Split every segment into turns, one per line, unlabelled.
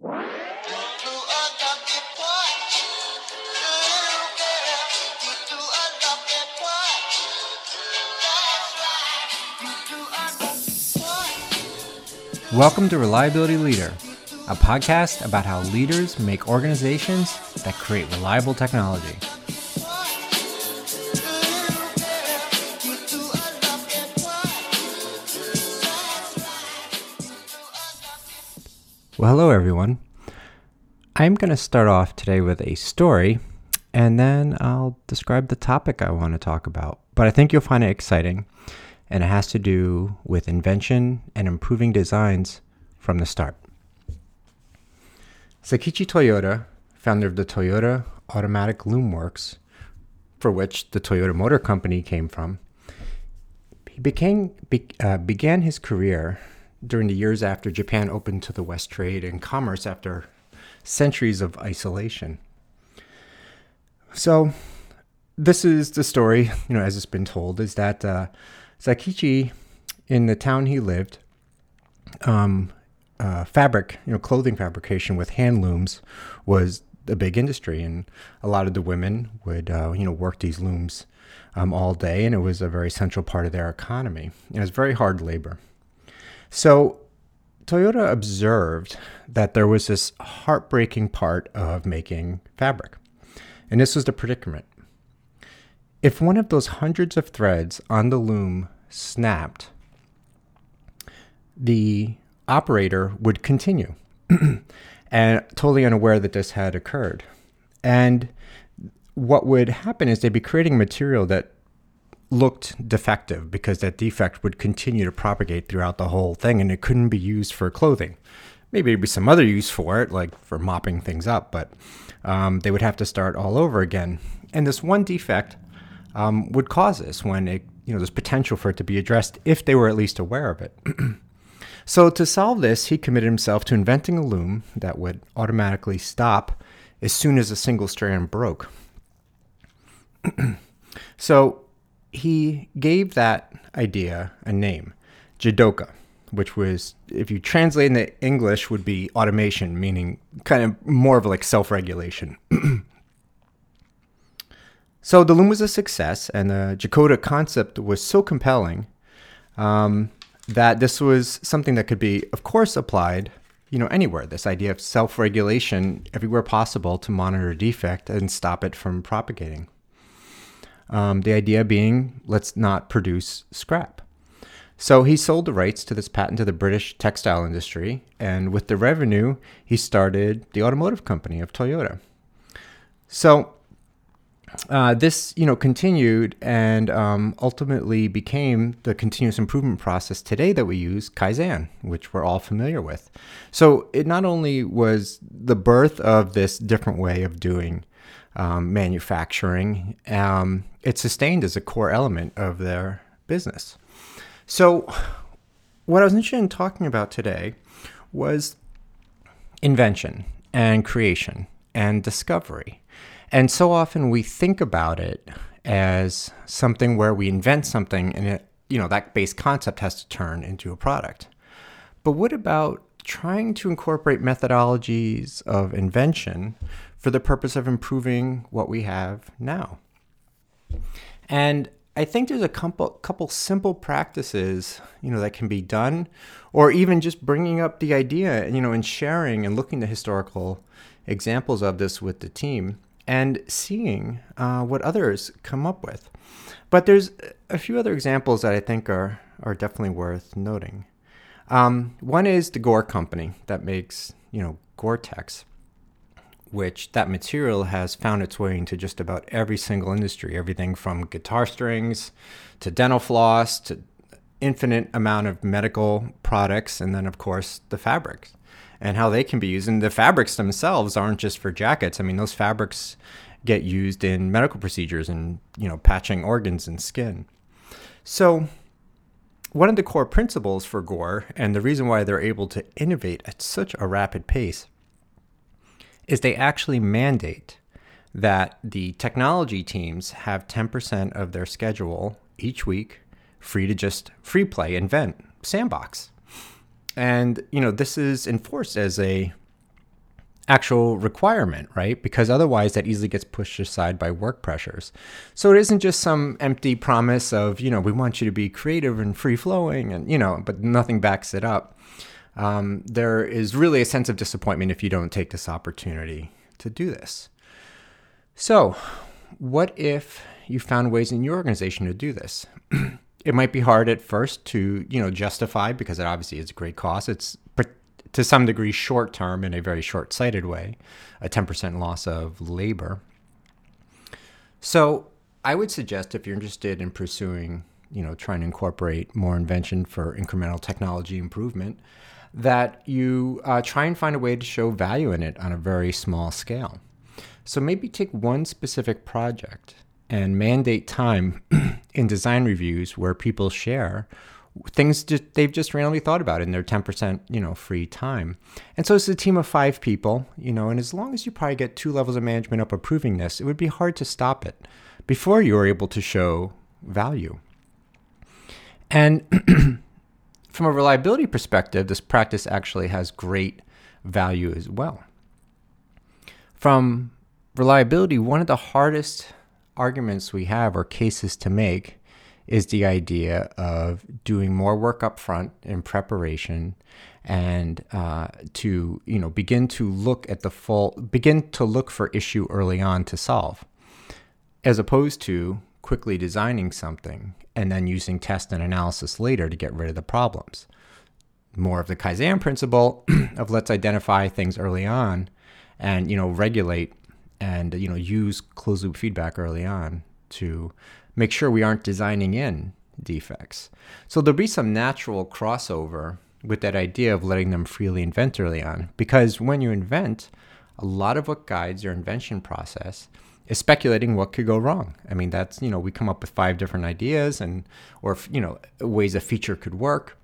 Welcome to Reliability Leader, a podcast about how leaders make organizations that create reliable technology. Well, hello, everyone. I'm going to start off today with a story, and then I'll describe the topic I want to talk about. But I think you'll find it exciting and it has to do with invention and improving designs from the start. Sakichi Toyota, founder of the Toyota Automatic Loom Works, for which the Toyota Motor Company came from, he became, be, uh, began his career during the years after Japan opened to the West trade and commerce after centuries of isolation. So, this is the story, you know, as it's been told, is that uh, Sakichi, in the town he lived, um, uh, fabric, you know, clothing fabrication with hand looms was a big industry, and a lot of the women would, uh, you know, work these looms um, all day, and it was a very central part of their economy. And it was very hard labor. So Toyota observed that there was this heartbreaking part of making fabric, and this was the predicament. If one of those hundreds of threads on the loom snapped, the operator would continue and totally unaware that this had occurred. And what would happen is they'd be creating material that looked defective because that defect would continue to propagate throughout the whole thing and it couldn't be used for clothing. Maybe there'd be some other use for it, like for mopping things up, but um, they would have to start all over again. And this one defect um, would cause this when it, you know, there's potential for it to be addressed if they were at least aware of it. so to solve this, he committed himself to inventing a loom that would automatically stop as soon as a single strand broke. so he gave that idea a name, Jidoka, which was, if you translate into English, would be automation, meaning kind of more of like self-regulation. So the loom was a success, and the Jidoka concept was so compelling um, that this was something that could be, of course, applied, you know, anywhere. This idea of self-regulation everywhere possible to monitor defect and stop it from propagating. Um, the idea being, let's not produce scrap. So he sold the rights to this patent to the British textile industry, and with the revenue, he started the automotive company of Toyota. So uh, this, you know, continued and um, ultimately became the continuous improvement process today that we use, Kaizen, which we're all familiar with. So it not only was the birth of this different way of doing um, manufacturing, um, it sustained as a core element of their business. So what I was interested in talking about today was invention and creation and discovery. And so often we think about it as something where we invent something and it, you know, that base concept has to turn into a product. But what about trying to incorporate methodologies of invention for the purpose of improving what we have now? And I think there's a couple, couple simple practices, you know, that can be done, or even just bringing up the idea, you know, and sharing and looking at historical examples of this with the team and seeing uh, what others come up with. But there's a few other examples that I think are, are definitely worth noting. Um, one is the Gore Company that makes, you know, Gore-Tex, which that material has found its way into just about every single industry, everything from guitar strings to dental floss to infinite amount of medical products, and then of course the fabrics and how they can be used. And the fabrics themselves aren't just for jackets. I mean, those fabrics get used in medical procedures and, you know, patching organs and skin. So, one of the core principles for Gore, and the reason why they're able to innovate at such a rapid pace, is they actually mandate that the technology teams have 10% of their schedule each week free to just free play, invent, sandbox. And, you know, this is enforced as a actual requirement, right? Because otherwise that easily gets pushed aside by work pressures. So it isn't just some empty promise of, you know, we want you to be creative and free flowing and, you know, but nothing backs it up. Um, there is really a sense of disappointment if you don't take this opportunity to do this. So, what if you found ways in your organization to do this? it might be hard at first to, you know, justify because it obviously is a great cost. It's to some degree short term in a very short sighted way, a 10% loss of labor. So I would suggest if you're interested in pursuing, you know, trying to incorporate more invention for incremental technology improvement, that you uh, try and find a way to show value in it on a very small scale. So maybe take one specific project and mandate time in design reviews where people share things just, they've just randomly thought about in their 10% you know free time and so it's a team of five people you know and as long as you probably get two levels of management up approving this it would be hard to stop it before you are able to show value and from a reliability perspective this practice actually has great value as well. From reliability one of the hardest arguments we have or cases to make is the idea of doing more work up front in preparation and uh, to you know begin to look at the full begin to look for issue early on to solve as opposed to quickly designing something and then using test and analysis later to get rid of the problems more of the kaizen principle of let's identify things early on and you know regulate and you know use closed loop feedback early on to make sure we aren't designing in defects. So there'll be some natural crossover with that idea of letting them freely invent early on. Because when you invent, a lot of what guides your invention process is speculating what could go wrong. I mean, that's, you know, we come up with five different ideas and, or, you know, ways a feature could work.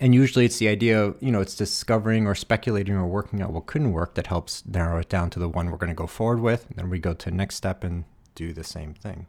And usually it's the idea you know, it's discovering or speculating or working out what couldn't work that helps narrow it down to the one we're going to go forward with. And then we go to the next step and do the same thing.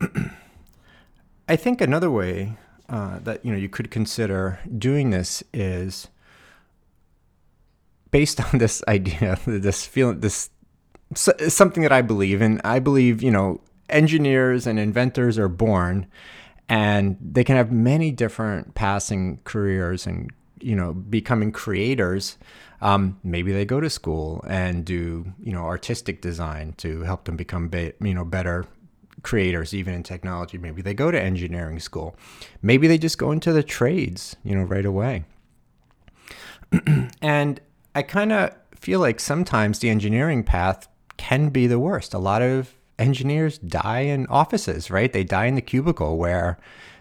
I think another way uh, that you know you could consider doing this is based on this idea, this feeling, this something that I believe in. I believe you know engineers and inventors are born, and they can have many different passing careers and you know becoming creators. Um, maybe they go to school and do you know artistic design to help them become be, you know better creators even in technology maybe they go to engineering school maybe they just go into the trades you know right away and i kind of feel like sometimes the engineering path can be the worst. A lot of engineers die in offices right? They die in the cubicle where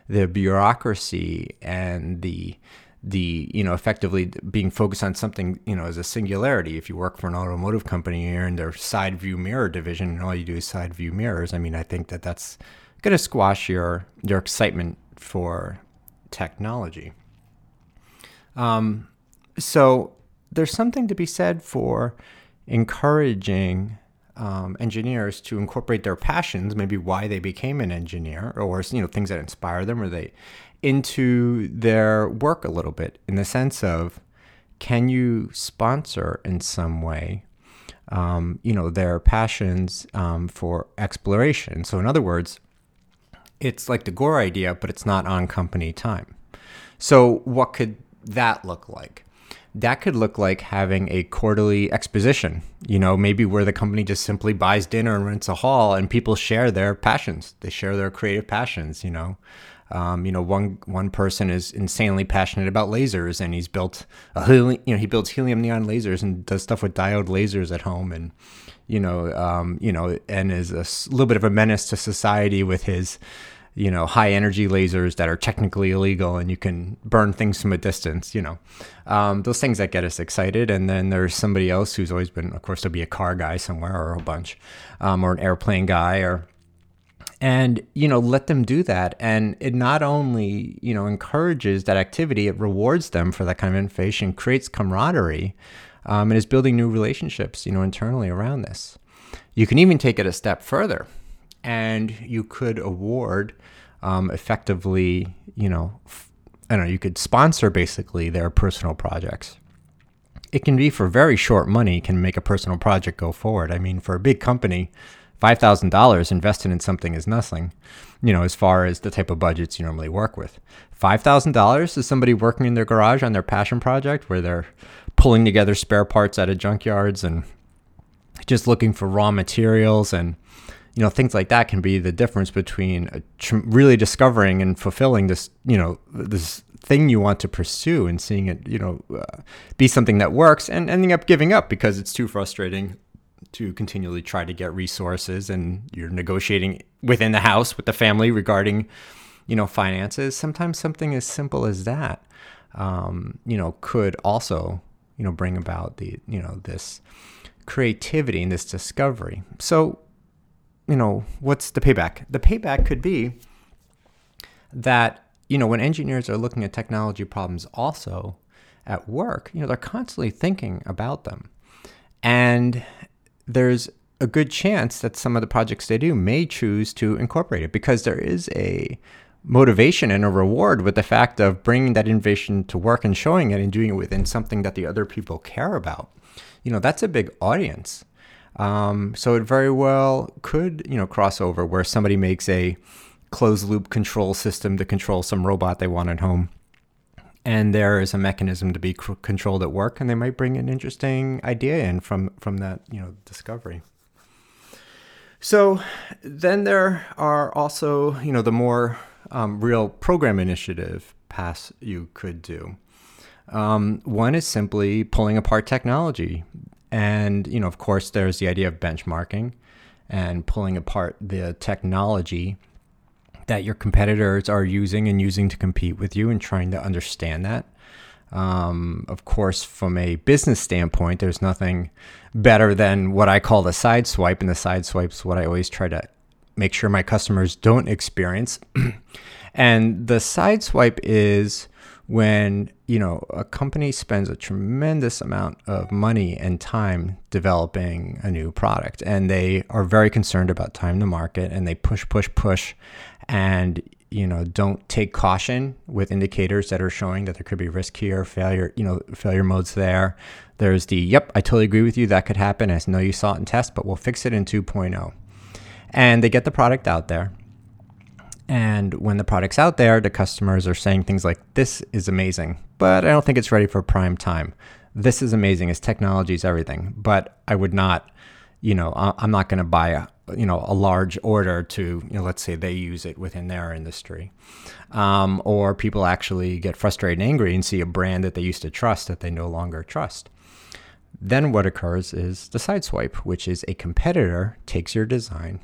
the bureaucracy and the the you know effectively being focused on something you know as a singularity. If you work for an automotive company and you're in their side view mirror division and all you do is side view mirrors. I mean i think that that's going to squash your your excitement for technology. Um, so there's something to be said for encouraging um, engineers to incorporate their passions, maybe why they became an engineer, or you know things that inspire them, or they into their work a little bit in the sense of can you sponsor in some way um, you know their passions um, for exploration? So in other words it's like the gore idea but it's not on company time. So what could that look like that could look like having a quarterly exposition you know maybe where the company just simply buys dinner and rents a hall and people share their passions. They share their creative passions you know. Um, you know, one one person is insanely passionate about lasers, and he's built a you know he builds helium neon lasers and does stuff with diode lasers at home, and you know, um, you know, and is a little bit of a menace to society with his you know high energy lasers that are technically illegal and you can burn things from a distance you know. Um, those things that get us excited. And then there's somebody else who's always been of course there'll be a car guy somewhere or a bunch um, or an airplane guy or and you know let them do that. And it not only you know encourages that activity it rewards them for that kind of innovation creates camaraderie um, and is building new relationships you know internally around this. You can even take it a step further and you could award um, effectively you know i don't know you could sponsor basically their personal projects it can be for very short money can make a personal project go forward. I mean, for a big company, five thousand dollars invested in something is nothing. You know, as far as the type of budgets you normally work with, five thousand dollars is somebody working in their garage on their passion project where they're pulling together spare parts out of junkyards and just looking for raw materials and you know things like that can be the difference between tr- really discovering and fulfilling this you know this thing you want to pursue and seeing it you know uh, be something that works and ending up giving up because it's too frustrating to continually try to get resources and you're negotiating within the house with the family regarding you know finances. Sometimes something as simple as that um, you know could also you know bring about the you know this creativity and this discovery. So you know what's the payback the payback could be that you know when engineers are looking at technology problems also at work you know they're constantly thinking about them and there's a good chance that some of the projects they do may choose to incorporate it because there is a motivation and a reward with the fact of bringing that innovation to work and showing it and doing it within something that the other people care about. You know, that's a big audience. Um, so it very well could, you know, cross over where somebody makes a closed loop control system to control some robot they want at home. And there is a mechanism to be c- controlled at work, and they might bring an interesting idea in from from that, you know, discovery. So then there are also, you know, the more um, real program initiative paths you could do. Um, one is simply pulling apart technology. And, you know, of course, there's the idea of benchmarking and pulling apart the technology that your competitors are using and using to compete with you and trying to understand that. Um, of course, from a business standpoint, there's nothing better than what I call the side swipe, and the side swipe is what I always try to make sure my customers don't experience. and the side swipe is when you know a company spends a tremendous amount of money and time developing a new product and they are very concerned about time to market and they push push push and you know don't take caution with indicators that are showing that there could be risk here failure you know failure modes there. There's the yep i totally agree with you that could happen. I know you saw it in test but we'll fix it in 2.0 and they get the product out there. And when the product's out there, the customers are saying things like, This is amazing, but I don't think it's ready for prime time. This is amazing. Its technology is everything, but I would not, you know, I'm not going to buy a, you know, a large order to, you know, let's say they use it within their industry. Um, or people actually get frustrated and angry and see a brand that they used to trust that they no longer trust. Then what occurs is the sideswipe, which is a competitor takes your design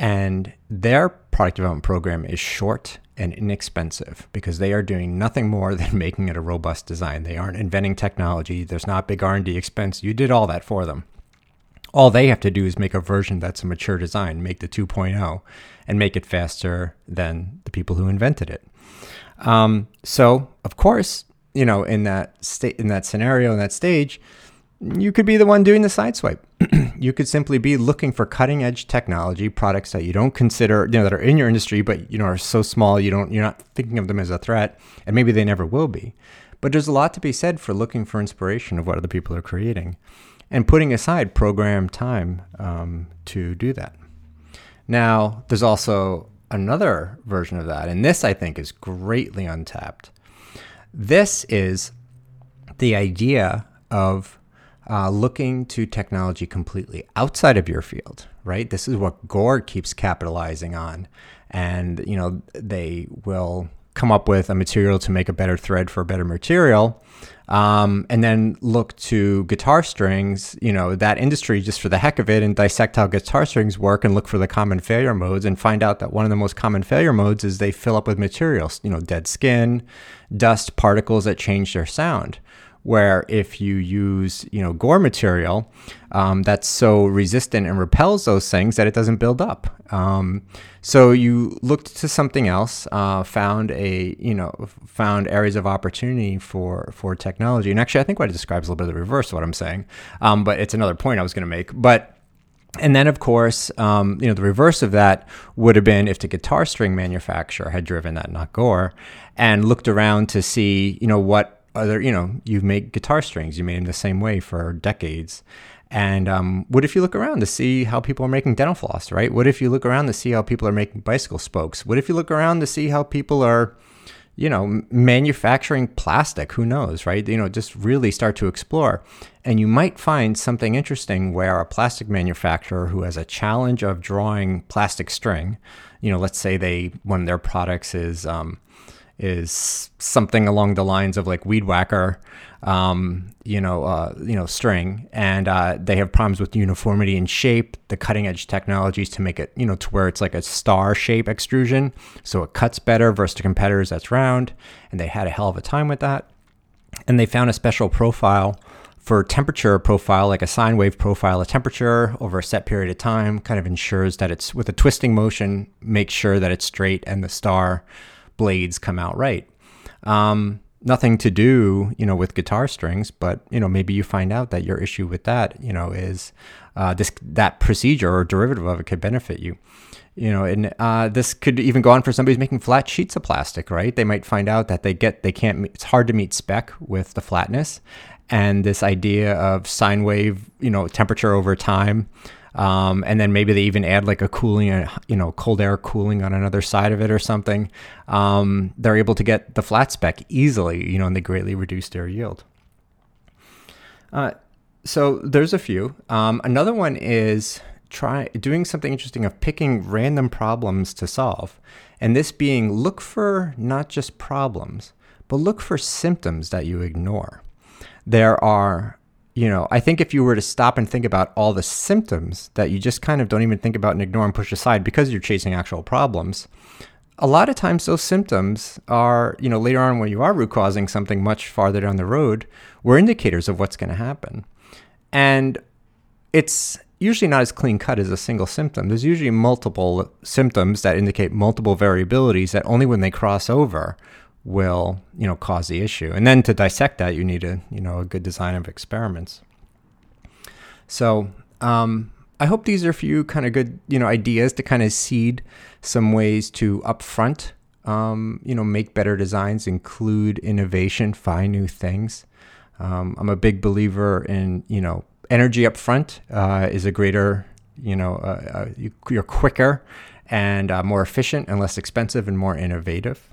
and their product development program is short and inexpensive because they are doing nothing more than making it a robust design. They aren't inventing technology. There's not big R&D expense. You did all that for them. All they have to do is make a version that's a mature design, make the 2.0, and make it faster than the people who invented it. Um, so, of course, you know, in that state, in that scenario, in that stage, you could be the one doing the side swipe. you could simply be looking for cutting edge technology products that you don't consider, you know, that are in your industry, but you know are so small you don't you're not thinking of them as a threat, and maybe they never will be. But there's a lot to be said for looking for inspiration of what other people are creating, and putting aside program time um, to do that. Now, there's also another version of that, and this I think is greatly untapped. This is the idea of uh, looking to technology completely outside of your field, right? This is what Gore keeps capitalizing on. And, you know, they will come up with a material to make a better thread for a better material. Um, and then look to guitar strings, you know, that industry just for the heck of it and dissect how guitar strings work and look for the common failure modes and find out that one of the most common failure modes is they fill up with materials, you know, dead skin, dust, particles that change their sound where if you use you know gore material um, that's so resistant and repels those things that it doesn't build up. Um, so you looked to something else uh, found a you know found areas of opportunity for for technology. And actually i think what it describes is a little bit of the reverse of what i'm saying. Um, but it's another point i was going to make. But and then, of course, um, you know, the reverse of that would have been if the guitar string manufacturer had driven that, not Gore, and looked around to see, you know, what other, you know, you make guitar strings, you made them the same way for decades. And um, what if you look around to see how people are making dental floss, right? What if you look around to see how people are making bicycle spokes? What if you look around to see how people are, you know, manufacturing plastic? Who knows, right? You know, just really start to explore. And you might find something interesting where a plastic manufacturer who has a challenge of drawing plastic string, you know, let's say they, one of their products is, um, is something along the lines of like weed whacker, um, you know, uh, you know, string, and uh, they have problems with uniformity in shape. The cutting edge technologies to make it, you know, to where it's like a star shape extrusion, so it cuts better versus the competitors that's round, and they had a hell of a time with that. And they found a special profile for temperature profile, like a sine wave profile, a temperature over a set period of time kind of ensures that it's with a twisting motion, makes sure that it's straight and the star blades come out right. Um, nothing to do, you know, with guitar strings, but you know, maybe you find out that your issue with that, you know, is uh, this that procedure or derivative of it could benefit you. You know, and uh, this could even go on for somebody who's making flat sheets of plastic, right? They might find out that they get they can't. It's hard to meet spec with the flatness, and this idea of sine wave, you know, temperature over time. Um, and then maybe they even add like a cooling, uh, you know, cold air cooling on another side of it or something. Um, they're able to get the flat spec easily, you know, and they greatly reduce their yield. Uh, so there's a few. Um, another one is try doing something interesting of picking random problems to solve, and this being look for not just problems, but look for symptoms that you ignore. There are you know, I think if you were to stop and think about all the symptoms that you just kind of don't even think about and ignore and push aside because you're chasing actual problems, a lot of times those symptoms are, you know, later on when you are root causing something much farther down the road, were indicators of what's going to happen. And it's usually not as clean cut as a single symptom. There's usually multiple symptoms that indicate multiple variabilities that only when they cross over will you know cause the issue. And then to dissect that you need a you know a good design of experiments. So um, i hope these are a few kind of good you know ideas to kind of seed some ways to upfront um, you know make better designs include innovation find new things. Um, i'm a big believer in you know energy upfront uh, is a greater you know uh, uh, you, are quicker and uh, more efficient and less expensive and more innovative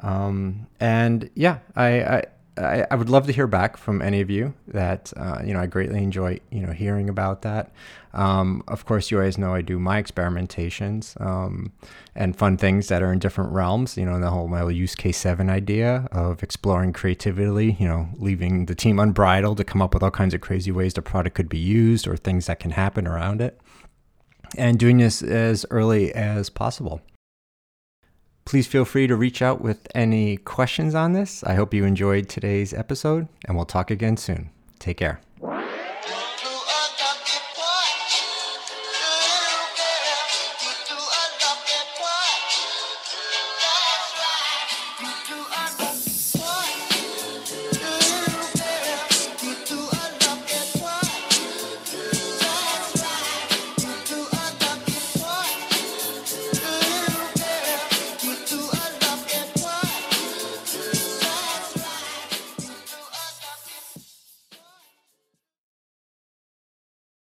um, and yeah, I, I, I would love to hear back from any of you that, uh, you know, I greatly enjoy, you know, hearing about that. Um, of course, you always know I do my experimentations um, and fun things that are in different realms. You know, the whole my use case seven idea of exploring creativity, you know, leaving the team unbridled to come up with all kinds of crazy ways the product could be used or things that can happen around it. And doing this as early as possible. Please feel free to reach out with any questions on this. I hope you enjoyed today's episode, and we'll talk again soon. Take care.